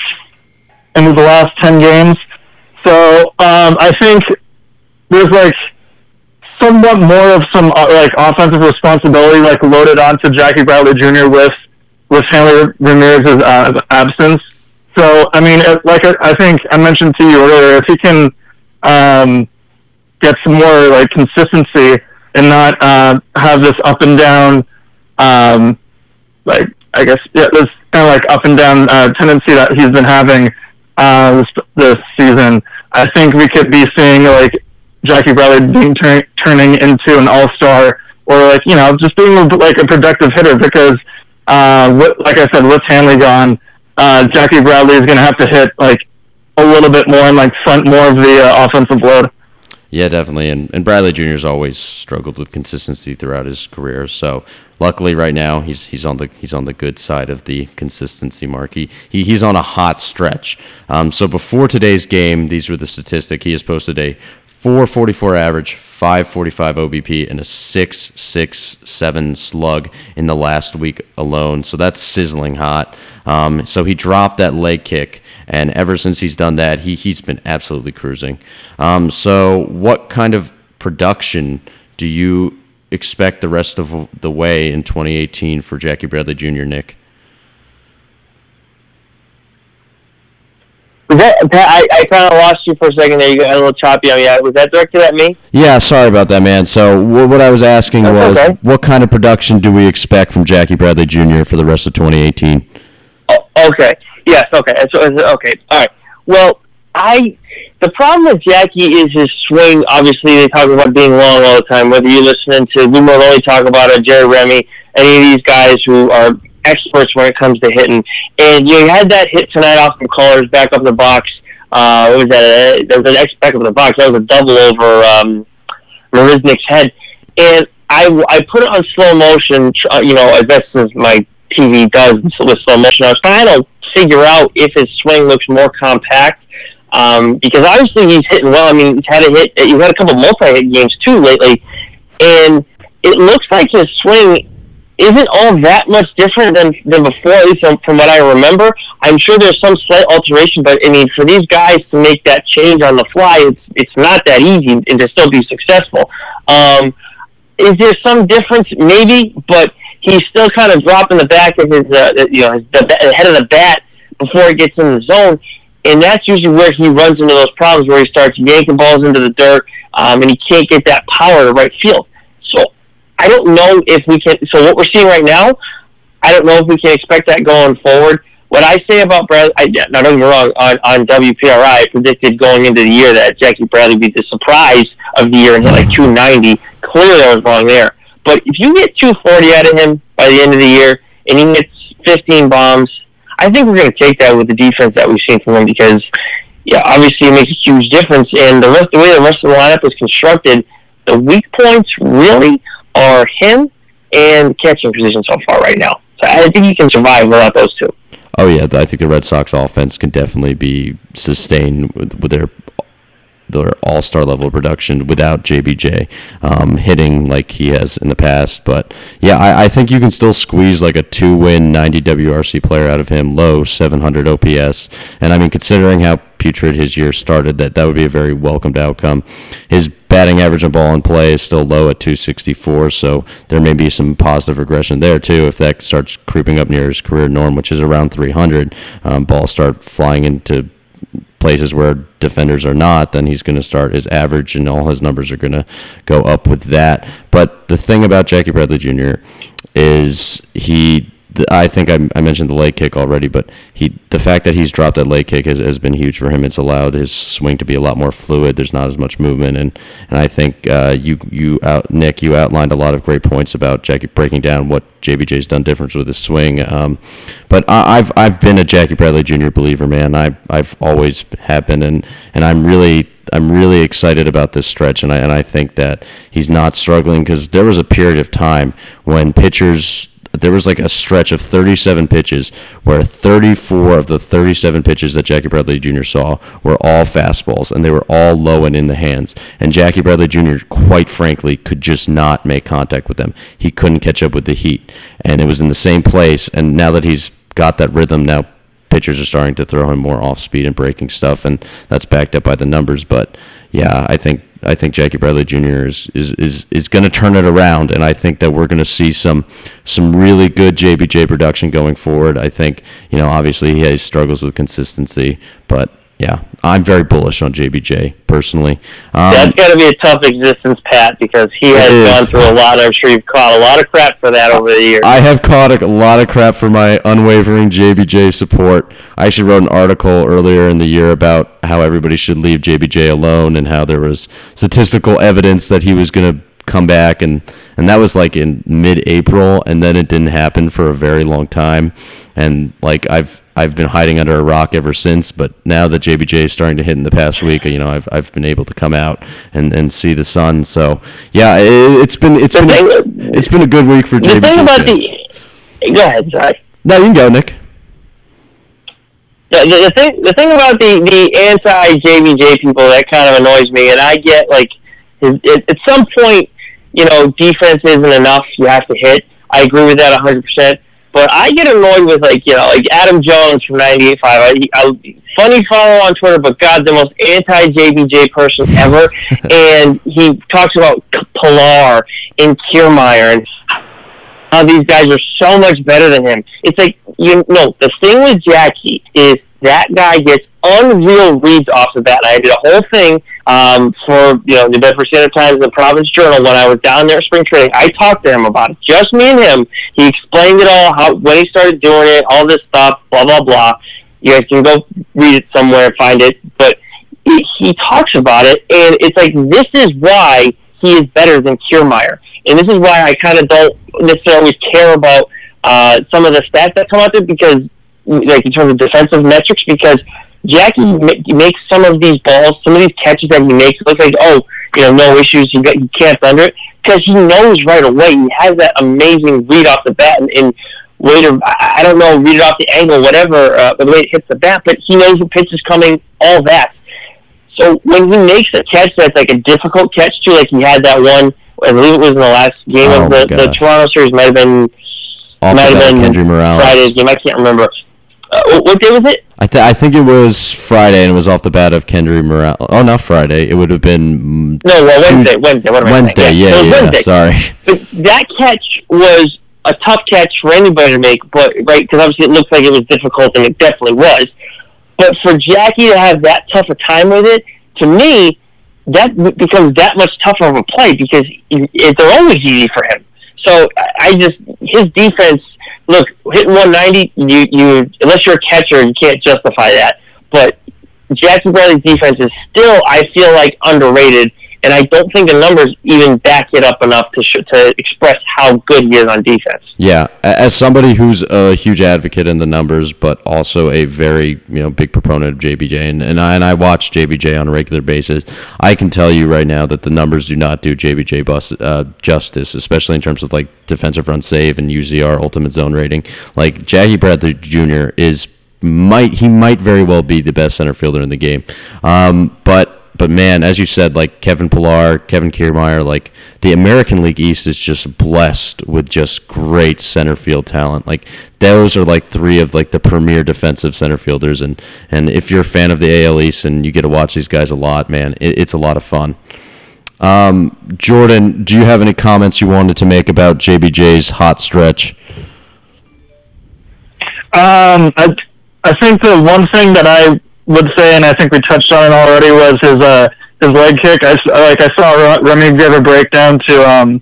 into the last 10 games. So um, I think there's like somewhat more of some uh, like offensive responsibility like loaded onto Jackie Bradley Jr. with with Hanley Ramirez's uh, absence. So I mean, it, like I, I think I mentioned to you earlier, if he can um, get some more like consistency and not uh, have this up and down, um, like I guess yeah, this kind of like up and down uh, tendency that he's been having uh, this, this season. I think we could be seeing like Jackie Bradley being turn, turning into an all star or like you know just being like a productive hitter because uh, with, like I said with Hanley gone, uh, Jackie Bradley is going to have to hit like a little bit more and like front more of the uh, offensive load. Yeah, definitely. And, and Bradley has always struggled with consistency throughout his career. So luckily, right now he's he's on the he's on the good side of the consistency mark. He, he he's on a hot stretch. Um, so before today's game, these were the statistic. He has posted a 444 average, 545 OBP, and a 667 slug in the last week alone. So that's sizzling hot. Um, so he dropped that leg kick, and ever since he's done that, he, he's been absolutely cruising. Um, so, what kind of production do you expect the rest of the way in 2018 for Jackie Bradley Jr., Nick? Was that, I, I kind of lost you for a second there. You got a little choppy on me. Was that directed at me? Yeah, sorry about that, man. So what I was asking That's was, okay. what kind of production do we expect from Jackie Bradley Jr. for the rest of 2018? Oh, okay. Yes. Okay. So, okay. All right. Well, I the problem with Jackie is his swing. Obviously, they talk about being long all the time. Whether you're listening to Lou Merloni talk about it, Jerry Remy, any of these guys who are experts when it comes to hitting. And you had that hit tonight off from Colors back up the box. Uh, what was that? Uh, there was an X back up the box. That was a double over um, Marisnick's head. And I, I put it on slow motion, uh, you know, as best as my TV does with slow motion. I was trying to figure out if his swing looks more compact. Um, because obviously he's hitting well. I mean, he's had a hit. He's had a couple multi-hit games too lately, and it looks like his swing isn't all that much different than, than before, at least from, from what I remember. I'm sure there's some slight alteration, but I mean, for these guys to make that change on the fly, it's it's not that easy, and to still be successful. Um, is there some difference? Maybe, but he's still kind of dropping the back of his, uh, you know, his, the head of the bat before he gets in the zone, and that's usually where he runs into those problems where he starts yanking balls into the dirt, um, and he can't get that power to right field. So I don't know if we can. So what we're seeing right now, I don't know if we can expect that going forward. What I say about Bradley, I, now don't get me wrong, on, on WPRI, I predicted going into the year that Jackie Bradley would be the surprise of the year and hit like 290. Clearly, I was wrong there. But if you get 240 out of him by the end of the year and he hits 15 bombs, I think we're going to take that with the defense that we've seen from him because, yeah, obviously it makes a huge difference. And the rest, the way the rest of the lineup is constructed, the weak points really are him and catching position so far right now. So I think he can survive without those two. Oh yeah, I think the Red Sox offense can definitely be sustained with, with their their all star level production without JBJ um, hitting like he has in the past. But yeah, I, I, think you can still squeeze like a two win 90 WRC player out of him, low 700 OPS. And I mean, considering how putrid his year started, that that would be a very welcomed outcome. His batting average on ball in play is still low at 264, so there may be some positive regression there too if that starts creeping up near his career norm, which is around 300. Um, balls start flying into places where defenders are not, then he's going to start his average and all his numbers are going to go up with that. But the thing about Jackie Bradley Jr. is he I think I, I, mentioned the leg kick already, but he the fact that he's dropped that leg kick has, has been huge for him. It's allowed his swing to be a lot more fluid. There's not as much movement, and and I think uh, you you out Nick you outlined a lot of great points about Jackie breaking down what JBJ's done different with his swing. Um, but I, I've I've been a Jackie Bradley Jr. believer, man. I I've always have been, and and I'm really I'm really excited about this stretch, and I and I think that he's not struggling because there was a period of time when pitchers there was like a stretch of 37 pitches where 34 of the 37 pitches that Jackie Bradley Jr. saw were all fastballs and they were all low and in the hands. And Jackie Bradley Jr., quite frankly, could just not make contact with them. He couldn't catch up with the heat. And it was in the same place. And now that he's got that rhythm, now pitchers are starting to throw him more off speed and breaking stuff. And that's backed up by the numbers. But yeah, I think I think Jackie Bradley Jr. is is is, is going to turn it around, and I think that we're going to see some some really good JBJ production going forward. I think you know obviously he has struggles with consistency, but yeah, I'm very bullish on JBJ personally. Um, That's got to be a tough existence, Pat, because he has gone through a lot. I'm sure you've caught a lot of crap for that over the years. I have caught a lot of crap for my unwavering JBJ support. I actually wrote an article earlier in the year about how everybody should leave JBJ alone and how there was statistical evidence that he was going to come back and and that was like in mid-April and then it didn't happen for a very long time and like I've I've been hiding under a rock ever since. But now that JBJ is starting to hit in the past week, you know, I've I've been able to come out and, and see the sun. So yeah, it, has been it's the been thing, it's been a good week for JBJ. The thing about fans. the go ahead, sorry. No, you can go, Nick. The, the, the thing the thing about the the anti JBJ people that kind of annoys me, and I get like it, at some point, you know, defense isn't enough. You have to hit. I agree with that 100. But I get annoyed with like you know like Adam Jones from 98.5. I, I, funny follow on Twitter, but God, the most anti JBJ person ever. (laughs) and he talks about Pillar and Kiermaier and how these guys are so much better than him. It's like you know the thing with Jackie is that guy gets unreal reads off of that. And I did a whole thing um, for you know the Bedford Standard Times the Providence Journal when I was down there at spring training. I talked to him about it, just me and him. He explained it all, how when he started doing it, all this stuff, blah blah blah. You guys can go read it somewhere, find it. But he, he talks about it, and it's like this is why he is better than Kiermaier, and this is why I kind of don't necessarily care about uh, some of the stats that come out there because, like in terms of defensive metrics, because Jackie makes some of these balls, some of these catches that he makes look like, oh, you know, no issues, he, got, he can't under it, because he knows right away. He has that amazing read off the bat and, and way to, I don't know, read it off the angle, whatever, uh, the way it hits the bat, but he knows the pitch is coming, all that. So when he makes a catch that's like a difficult catch too, like he had that one, I believe it was in the last game oh of the, the Toronto series, might have been, Off might have been Friday's game, I can't remember. Uh, what day was it? I, th- I think it was Friday, and it was off the bat of Kendry Morales. Oh, not Friday. It would have been no, well, Wednesday. Wednesday. What am Wednesday. I yeah, yeah. Wednesday. Sorry. But that catch was a tough catch for anybody to make, but right because obviously it looks like it was difficult, and it definitely was. But for Jackie to have that tough a time with it, to me, that becomes that much tougher of a play because it, they're always easy for him. So I just his defense. Look, hitting 190, you you unless you're a catcher, you can't justify that. But Jackie Bradley's defense is still, I feel like, underrated and I don't think the numbers even back it up enough to sh- to express how good he is on defense. Yeah, as somebody who's a huge advocate in the numbers, but also a very you know big proponent of JBJ, and and I, and I watch JBJ on a regular basis, I can tell you right now that the numbers do not do JBJ bus, uh, justice, especially in terms of like defensive run save and UZR ultimate zone rating. Like Jackie Bradley Jr. is might he might very well be the best center fielder in the game, um, but but man, as you said, like Kevin Pillar, Kevin Kiermaier, like the American League East is just blessed with just great center field talent. Like those are like three of like the premier defensive center fielders, and and if you're a fan of the AL East and you get to watch these guys a lot, man, it, it's a lot of fun. Um, Jordan, do you have any comments you wanted to make about JBJ's hot stretch? Um, I I think the one thing that I would say, and I think we touched on it already, was his uh, his leg kick. I like I saw Remy give a breakdown to um,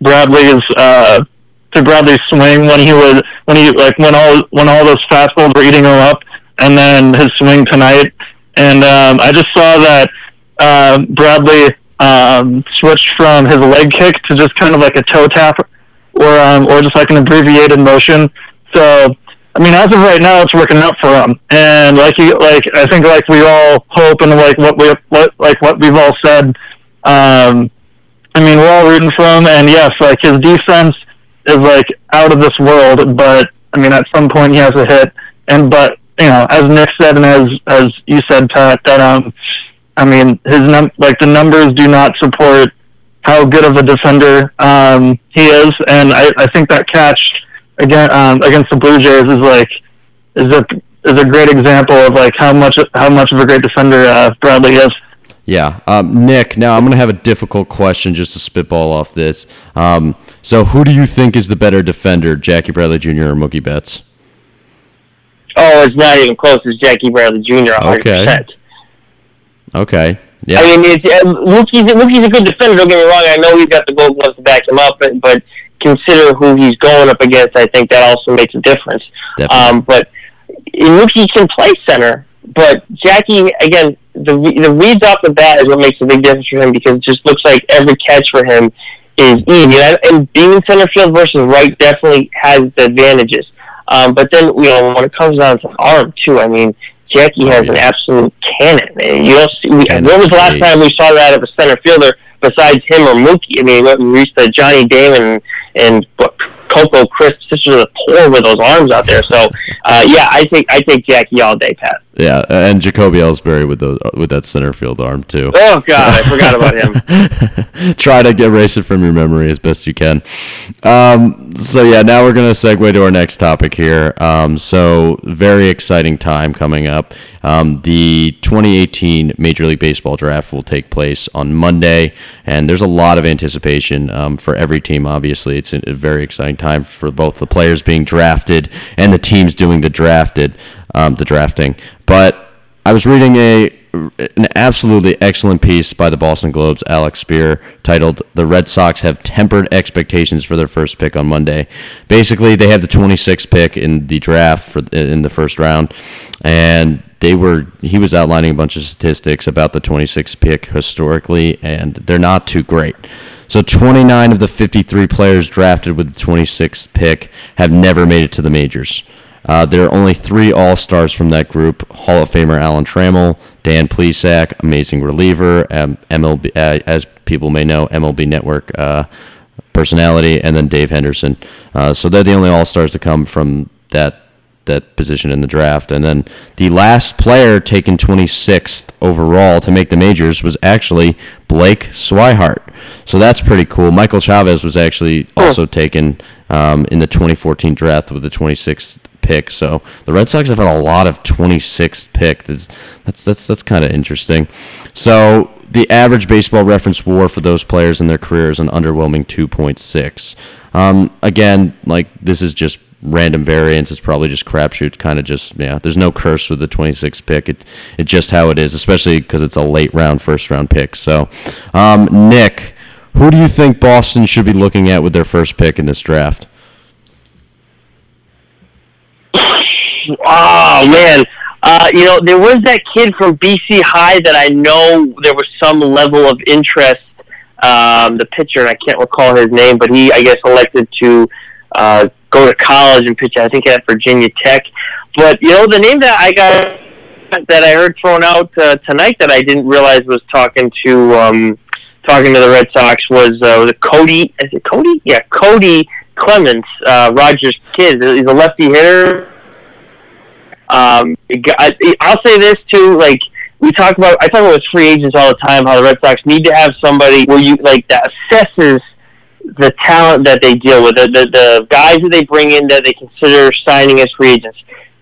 Bradley's uh, to Bradley's swing when he was when he like when all when all those fastballs were eating him up, and then his swing tonight. And um, I just saw that uh, Bradley um, switched from his leg kick to just kind of like a toe tap, or um, or just like an abbreviated motion. So I mean, as of right now, it's working out for him. And like you, like I think, like we all hope, and like what we, what, like what we've all said. Um, I mean, we're all rooting for him, and yes, like his defense is like out of this world. But I mean, at some point he has a hit. And but you know, as Nick said, and as as you said, Pat, that um, I mean, his num like the numbers do not support how good of a defender um he is, and I I think that catch again um, against the Blue Jays is like is a is a great example of like how much how much of a great defender uh, Bradley is. Yeah, um, Nick. Now I'm going to have a difficult question just to spitball off this. Um, so, who do you think is the better defender, Jackie Bradley Jr. or Mookie Betts? Oh, it's not even close. It's Jackie Bradley Jr. 100%. Okay. Okay. Yeah. I mean, it's, uh, Mookie's, Mookie's a good defender. Don't get me wrong. I know he's got the Gold Gloves to back him up, but, but consider who he's going up against, I think that also makes a difference. Um, but Mookie can play center, but Jackie again, the the reads off the bat is what makes a big difference for him because it just looks like every catch for him is easy. And, and being in center field versus right definitely has the advantages. Um, but then you know when it comes down to arm too, I mean. Jackie has an absolute cannon. Man. You don't see. We, when was the last time we saw that of a center fielder besides him or Mookie? I mean, we reached the Johnny Damon and Coco Crisp, Sisters of the Poor with those arms out there. So, uh, yeah, I think I take Jackie all day, Pat. Yeah, and Jacoby Ellsbury with those with that center field arm too. Oh God, I (laughs) forgot about him. (laughs) Try to erase it from your memory as best you can. Um, so yeah, now we're gonna segue to our next topic here. Um, so very exciting time coming up. Um, the 2018 Major League Baseball draft will take place on Monday, and there's a lot of anticipation um, for every team. Obviously, it's a very exciting time for both the players being drafted and the teams doing the drafted um, the drafting. But I was reading a an absolutely excellent piece by the Boston Globe's Alex Speier titled "The Red Sox Have Tempered Expectations for Their First Pick on Monday." Basically, they have the 26th pick in the draft for in the first round, and they were he was outlining a bunch of statistics about the 26th pick historically, and they're not too great. So 29 of the 53 players drafted with the 26th pick have never made it to the majors. Uh, there are only three All Stars from that group: Hall of Famer Alan Trammell, Dan Plesac, amazing reliever, um, MLB, uh, as people may know, MLB Network uh, personality, and then Dave Henderson. Uh, so they're the only All Stars to come from that that position in the draft. And then the last player taken 26th overall to make the majors was actually Blake Swihart. So that's pretty cool. Michael Chavis was actually also taken um, in the 2014 draft with the 26th pick. So the Red Sox have had a lot of 26th pick. That's that's that's, that's kind of interesting. So the average baseball reference WAR for those players in their career is an underwhelming 2.6. Um, again, like this is just random variance. It's probably just crapshoot. Kind of just yeah. There's no curse with the 26th pick. It it's just how it is, especially because it's a late round, first round pick. So, um, Nick, who do you think Boston should be looking at with their first pick in this draft? (coughs) Oh man, uh, you know there was that kid from BC High that I know there was some level of interest. Um, the pitcher, and I can't recall his name, but he I guess elected to uh, go to college and pitch. I think at Virginia Tech. But you know the name that I got that I heard thrown out uh, tonight that I didn't realize was talking to um, talking to the Red Sox was uh, was Cody? Is it Cody? Yeah, Cody Clemens, uh, Rogers' kid. He's a lefty hitter um, I'll say this too, like we talk about, I talk about with free agents all the time, how the Red Sox need to have somebody where you like that assesses the talent that they deal with, the, the, the guys that they bring in that they consider signing as free agents.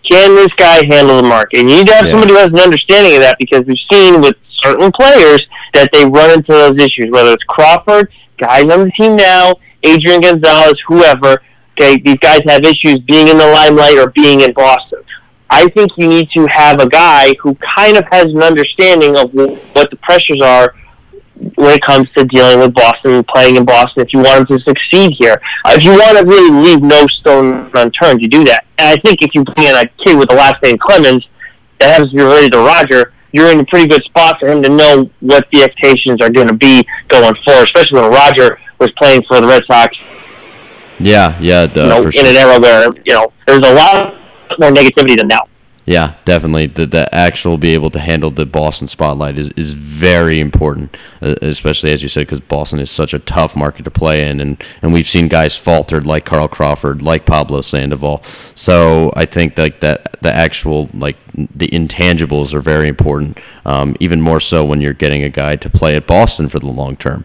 Can this guy handle the market? And you need to have yeah. somebody who has an understanding of that because we've seen with certain players that they run into those issues, whether it's Crawford, guys on the team now, Adrian Gonzalez, whoever. Okay, these guys have issues being in the limelight or being in Boston. I think you need to have a guy who kind of has an understanding of what the pressures are when it comes to dealing with Boston, playing in Boston. If you want him to succeed here, uh, if you want to really leave no stone unturned, you do that. And I think if you bring in a kid with the last name Clemens that happens to be related to Roger, you're in a pretty good spot for him to know what the expectations are going to be going forward, especially when Roger was playing for the Red Sox. Yeah, yeah, you know, in sure. an era where you know there's a lot more negativity than now. Yeah, definitely. The the actual be able to handle the Boston spotlight is, is very important, uh, especially as you said, because Boston is such a tough market to play in, and, and we've seen guys faltered like Carl Crawford, like Pablo Sandoval. So I think like that the actual like the intangibles are very important, um, even more so when you're getting a guy to play at Boston for the long term.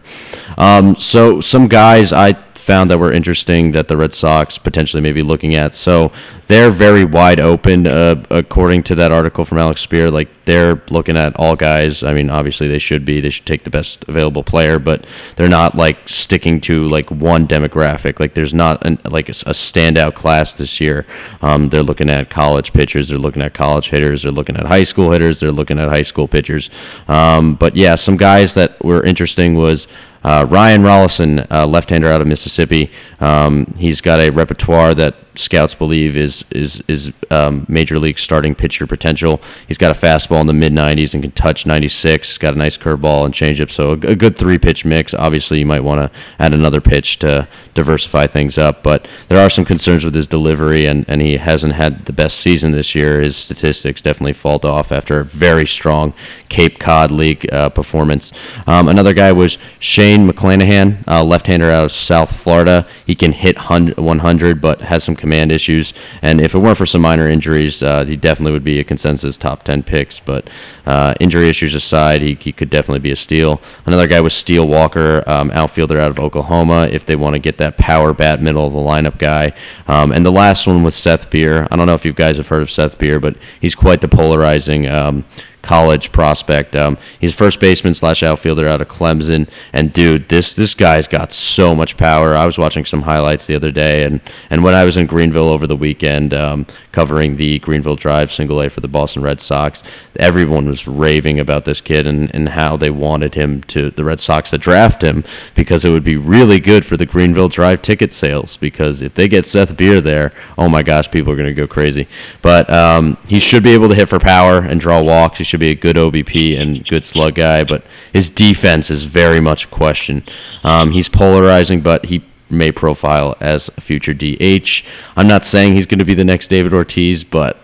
Um, so some guys I found that were interesting that the Red Sox potentially may be looking at. So they're very wide open, uh, according to that article from Alex Speier. Like they're looking at all guys. I mean, obviously they should be. They should take the best available player, but they're not like sticking to like one demographic. Like there's not an, like a, a standout class this year. Um, they're looking at college pitchers. They're looking at college hitters. They're looking at high school hitters. They're looking at high school pitchers. Um, but yeah, some guys that were interesting was. Uh, Ryan Rollison, uh, left-hander out of Mississippi, um, he's got a repertoire that scouts believe is is is um, major league starting pitcher potential. He's got a fastball in the mid 90s and can touch 96. He's got a nice curveball and changeup, so a, a good three pitch mix. Obviously, you might want to add another pitch to diversify things up, but there are some concerns with his delivery, and, and he hasn't had the best season this year. His statistics definitely fall off after a very strong Cape Cod League uh, performance. Um, another guy was Shane McClanahan, uh, left-hander out of South Florida. He can hit 100, but has some command issues. And if it weren't for some minor injuries, uh, he definitely would be a consensus top 10 picks. But uh, injury issues aside, he, he could definitely be a steal. Another guy was Steele Walker, um, outfielder out of Oklahoma, if they want to get that power bat middle of the lineup guy. Um, and the last one was Seth Beer. I don't know if you guys have heard of Seth Beer, but he's quite the polarizing um, college prospect. Um, he's first baseman slash outfielder out of Clemson, and dude, this this guy's got so much power. I was watching some highlights the other day, and and when I was in Greenville over the weekend um, covering the Greenville Drive Single A for the Boston Red Sox, everyone was raving about this kid and, and how they wanted him to the Red Sox to draft him because it would be really good for the Greenville Drive ticket sales. Because if they get Seth Beer there, oh my gosh, people are to go crazy. But um, he should be able to hit for power and draw walks. He should be a good OBP and good slug guy. But his defense is very much a question. Um, he's polarizing, but he may profile as a future DH. I'm not saying he's going to be the next David Ortiz, but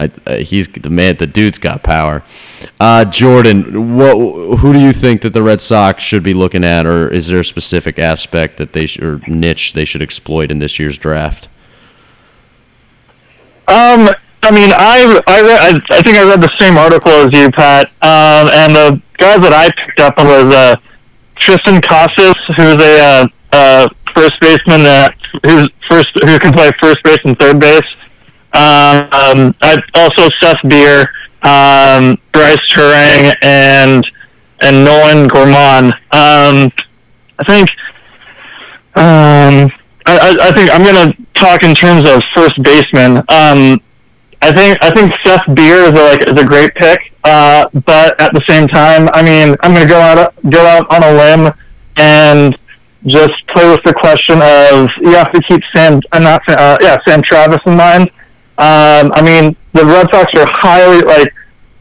I, uh, he's the man. The dude's got power. Uh, Jordan, what? Who do you think that the Red Sox should be looking at, or is there a specific aspect that they should, or niche they should exploit in this year's draft? Um, I mean, I I, read, I think I read the same article as you, Pat. Um, and the guys that I picked up was uh, Triston Casas, who's a uh, uh, first baseman that who's first who can play first base and third base. Um, I also Seth Beer, um, Brice Turang, and and Nolan Gorman. Um, I think um, I, I think I'm going to talk in terms of first baseman. Um, I think I think Seth Beer is a, like is a great pick, uh, but at the same time, I mean, I'm going to go out go out on a limb and just play with the question of you have to keep Sam, uh, not uh, yeah, Sam Travis in mind. Um, I mean, the Red Sox are highly like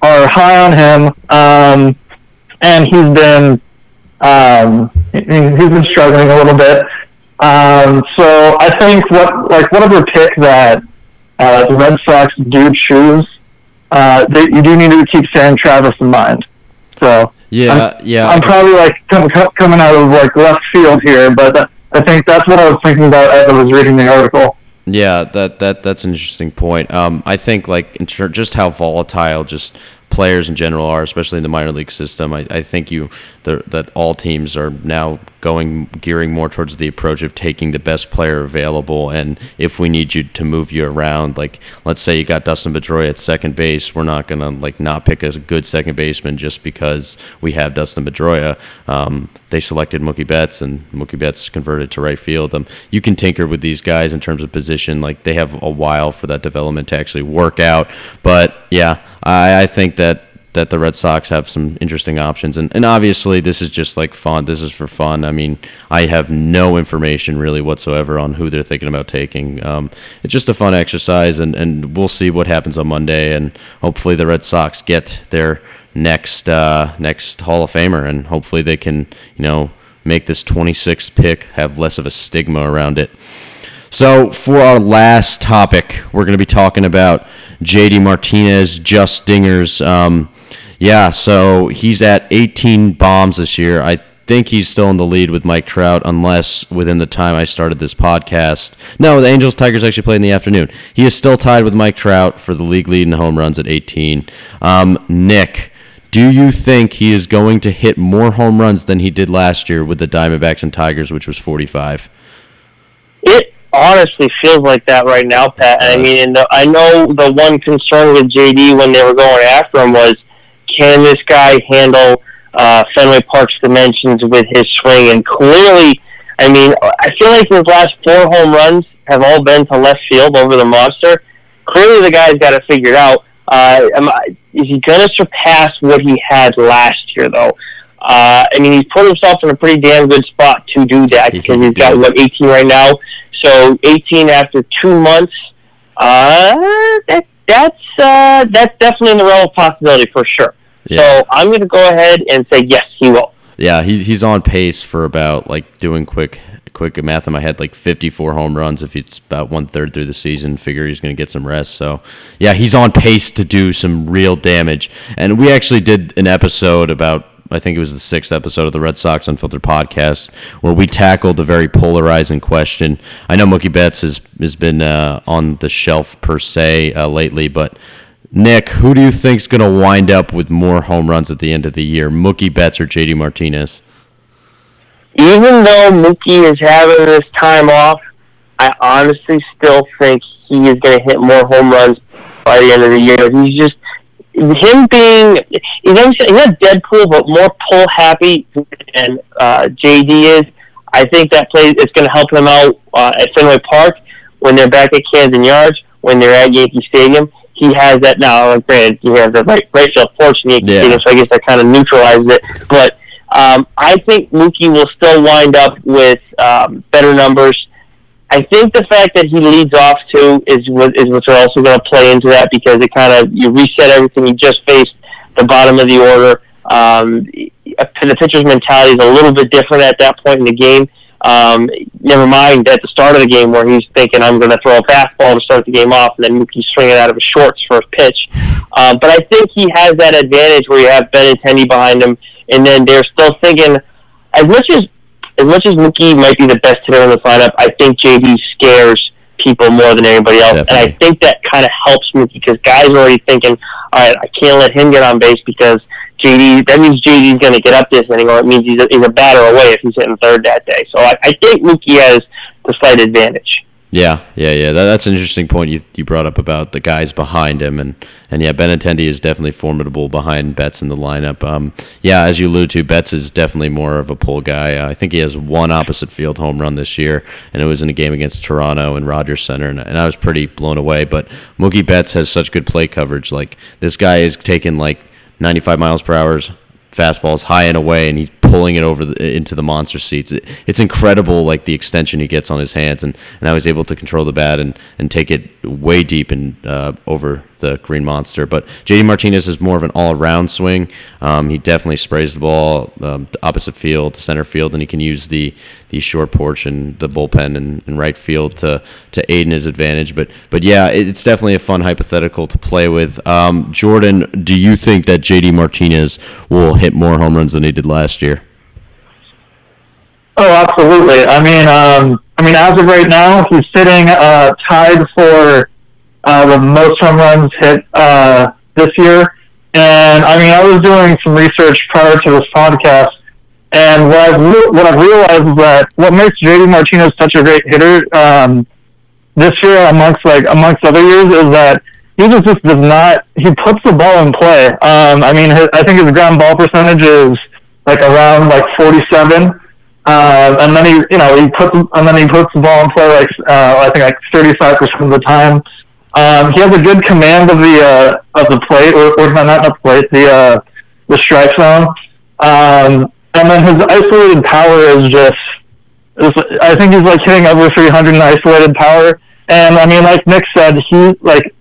are high on him, um, and he's been um, he's been struggling a little bit. Um, so I think what like whatever pick that uh, the Red Sox do choose, uh, they, you do need to keep Sam Travis in mind. So yeah, I'm, yeah. I'm probably like com- com- coming out of like left field here, but I think that's what I was thinking about as I was reading the article. Yeah, that that that's an interesting point. Um, I think like in ter- just how volatile just players in general are, especially in the minor league system. I, I think you that all teams are now going gearing more towards the approach of taking the best player available. And if we need you to move you around, like let's say you got Dustin Pedroia at second base, we're not gonna like not pick a good second baseman just because we have Dustin Pedroia. Um, they selected Mookie Betts, and Mookie Betts converted to right field. Um, you can tinker with these guys in terms of position. Like they have a while for that development to actually work out. But yeah, I, I think that that the Red Sox have some interesting options. And, and obviously, this is just like fun. This is for fun. I mean, I have no information really whatsoever on who they're thinking about taking. Um, it's just a fun exercise, and, and we'll see what happens on Monday. And hopefully, the Red Sox get their next uh, next Hall of Famer, and hopefully, they can you know make this 26th pick have less of a stigma around it. So, for our last topic, we're going to be talking about JD Martinez, just dingers. Um, yeah, so he's at 18 bombs this year. I think he's still in the lead with Mike Trout, unless within the time I started this podcast. No, the Angels Tigers actually play in the afternoon. He is still tied with Mike Trout for the league lead in home runs at 18. Um, Nick, do you think he is going to hit more home runs than he did last year with the Diamondbacks and Tigers, which was 45? It honestly feels like that right now, Pat. I mean, the, I know the one concern with JD when they were going after him was can this guy handle uh, Fenway Park's dimensions with his swing? And clearly, I mean, I feel like his last four home runs have all been to left field over the monster. Clearly, the guy's got to figure it out. Uh, am I, is he going to surpass what he had last year, though? Uh, I mean, he's put himself in a pretty damn good spot to do that because he's got what 18 right now. So 18 after two months. Uh, that, that's uh, that's definitely in the realm of possibility for sure. Yeah. So I'm going to go ahead and say yes, he will. Yeah, he, he's on pace for about like doing quick quick math in my head, like 54 home runs if it's about one third through the season. Figure he's going to get some rest. So, yeah, he's on pace to do some real damage. And we actually did an episode about I think it was the sixth episode of the Red Sox Unfiltered podcast, where we tackled a very polarizing question. I know Mookie Betts has has been uh, on the shelf per se uh, lately, but Nick, who do you think is going to wind up with more home runs at the end of the year, Mookie Betts or JD Martinez? Even though Mookie is having this time off, I honestly still think he is going to hit more home runs by the end of the year. He's just him being he's not, he's not Deadpool, but more pull happy than uh, JD is. I think that play is going to help him out uh, at Fenway Park when they're back at Camden Yards, when they're at Yankee Stadium. He has that now. Like, granted, he has the right right field porch in Yankee Yeah. Stadium, so I guess that kind of neutralizes it. But um, I think Mookie will still wind up with um, better numbers. I think the fact that he leads off too is what is what's also going to play into that because it kind of you reset everything. You just faced the bottom of the order. Um, the pitcher's mentality is a little bit different at that point in the game. Um, never mind at the start of the game where he's thinking I'm going to throw a fastball to start the game off, and then Mookie's swinging out of his shorts for a pitch. Um, but I think he has that advantage where you have Benintendi behind him, and then they're still thinking as much as as much as Mookie might be the best hitter in the lineup, I think JD scares people more than anybody else, and I think that kind of helps Mookie because guys are already thinking, all right, I can't let him get on base because JD. That means JD's going to get up this inning, or it means he's a, he's a batter away if he's hitting third that day. So I, I think Mookie has the slight advantage. Yeah, yeah, yeah. That, that's an interesting point you you brought up about the guys behind him, and and yeah, Benintendi is definitely formidable behind Betts in the lineup. Um, yeah, as you allude to, Betts is definitely more of a pull guy. Uh, I think he has one opposite field home run this year, and it was in a game against Toronto in Rogers Center, and, and I was pretty blown away. But Mookie Betts has such good play coverage. Like this guy is taking like 95 miles per hour fastballs high and away, and he's pulling it over the, into the monster seats. It, it's incredible, like the extension he gets on his hands, and, and I was able to control the bat and, and take it way deep and uh, over the green monster. But JD Martinez is more of an all around swing. Um, he definitely sprays the ball um, to opposite field, to center field, and he can use the the short porch and the bullpen and, and right field to to aid in his advantage. But but yeah, it's definitely a fun hypothetical to play with. Um, Jordan, do you think that JD Martinez will hit more home runs than he did last year? Oh, absolutely. I mean, um, I mean, as of right now, he's sitting uh, tied for uh, the most home runs hit uh, this year. And I mean, I was doing some research prior to this podcast, and what I've re- what I've realized is that what makes JD Martinez such a great hitter um, this year, amongst like amongst other years, is that he just, just does not. He puts the ball in play. Um, I mean, his, I think his ground ball percentage is like around like forty seven. Uh, and then he, you know, he puts, and then he puts the ball in play like, uh, I think like 35% of the time. Um, he has a good command of the, uh, of the plate, or, or not, the plate, the, uh, the strike zone. Um, and then his isolated power is just, is, I think he's like hitting over 300 in isolated power. And I mean, like Nick said, he, like,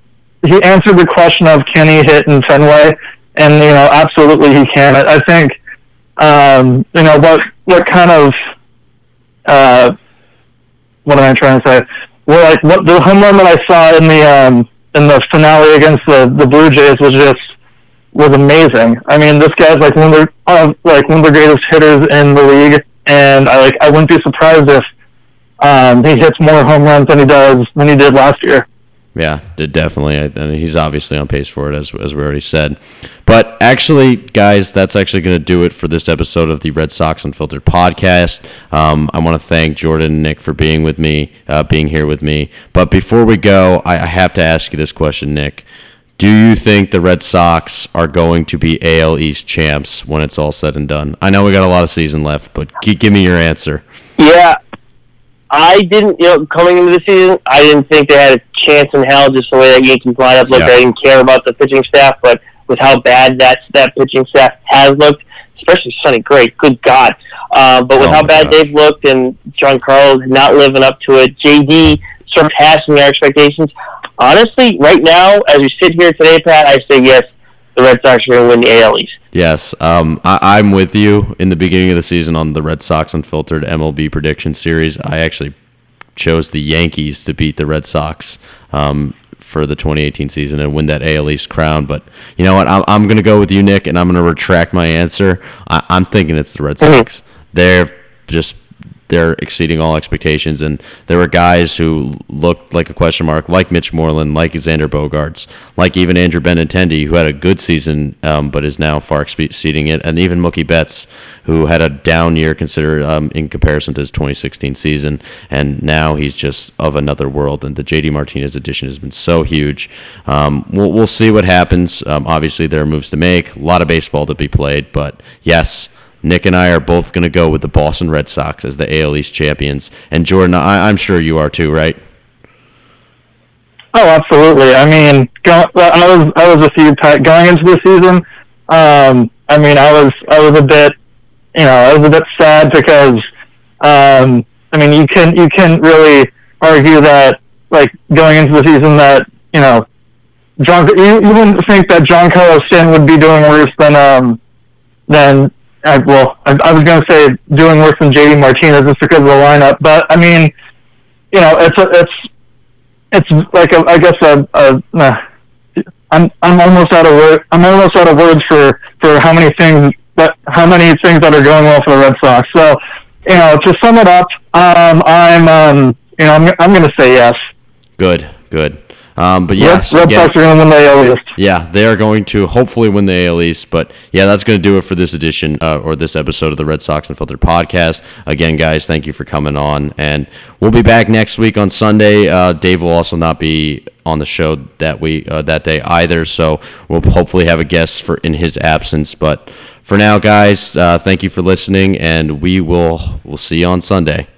he answered the question of can he hit in Fenway? And, you know, absolutely he can. I, I think, um, you know, what, what kind of, uh, what am I trying to say? Well, like what the home run that I saw in the, um, in the finale against the, the Blue Jays was just, was amazing. I mean, this guy's like one of the, uh, like one of the greatest hitters in the league. And I like, I wouldn't be surprised if, um, he hits more home runs than he does, than he did last year. Yeah, definitely. I, he's obviously on pace for it, as, as we already said. But actually, guys, that's actually going to do it for this episode of the Red Sox Unfiltered podcast. Um, I want to thank Jordan and Nick for being with me, uh, being here with me. But before we go, I, I have to ask you this question, Nick. Do you think the Red Sox are going to be AL East champs when it's all said and done? I know we got a lot of season left, but give me your answer. Yeah, I didn't, you know, coming into the season, I didn't think they had a chance in hell just the way that Yankees lineup looked. Yeah. I didn't care about the pitching staff, but with how bad that that pitching staff has looked, especially Sonny Gray, good God. Uh, but with Oh how bad they've looked and Giancarlo not living up to it, JD surpassing their expectations. Honestly, right now, as we sit here today, Pat, I say yes, the Red Sox are going to win the AL East. Yes, um, I, I'm with you. In the beginning of the season on the Red Sox Unfiltered MLB prediction series, I actually chose the Yankees to beat the Red Sox um, for the 2018 season and win that AL East crown. But you know what? I'm, I'm going to go with you, Nick, and I'm going to retract my answer. I, I'm thinking it's the Red Sox. They're just they're exceeding all expectations. And there were guys who looked like a question mark, like Mitch Moreland, like Xander Bogaerts, like even Andrew Benintendi, who had a good season um, but is now far exceeding it, and even Mookie Betts, who had a down year considered um, in comparison to his 2016 season, and now he's just of another world. And the JD Martinez addition has been so huge. Um, we'll, we'll see what happens. Um, obviously, there are moves to make, a lot of baseball to be played, but yes. Nick and I are both going to go with the Boston Red Sox as the AL East champions. And Jordan, I, am sure you are too, right? Oh, absolutely. I mean, I was I was a few going into the season. Um, I mean, I was I was a bit, you know, I was a bit sad because, um, I mean, you can you can really argue that like going into the season that you know, John you, you wouldn't think that Giancarlo Stanton would be doing worse than um than I, well, I, I was going to say doing worse than JD Martinez just because of the lineup, but I mean, you know, it's a, it's it's like a, I guess a, a uh, I'm I'm almost out of word, I'm almost out of words for for how many things that how many things that are going well for the Red Sox. So, you know, to sum it up, um, I'm um, you know, I'm I'm going to say yes. Good, good. Um, but yes, Red, Red Sox are going to win the AL East. Yeah, they are going to hopefully win the AL East. But yeah, that's going to do it for this edition uh, or this episode of the Red Sox Unfiltered podcast. Again, guys, thank you for coming on, and we'll be back next week on Sunday. Uh, Dave will also not be on the show that week uh, that day either, so we'll hopefully have a guest for in his absence. But for now, guys, uh, thank you for listening, and we will we'll see you on Sunday.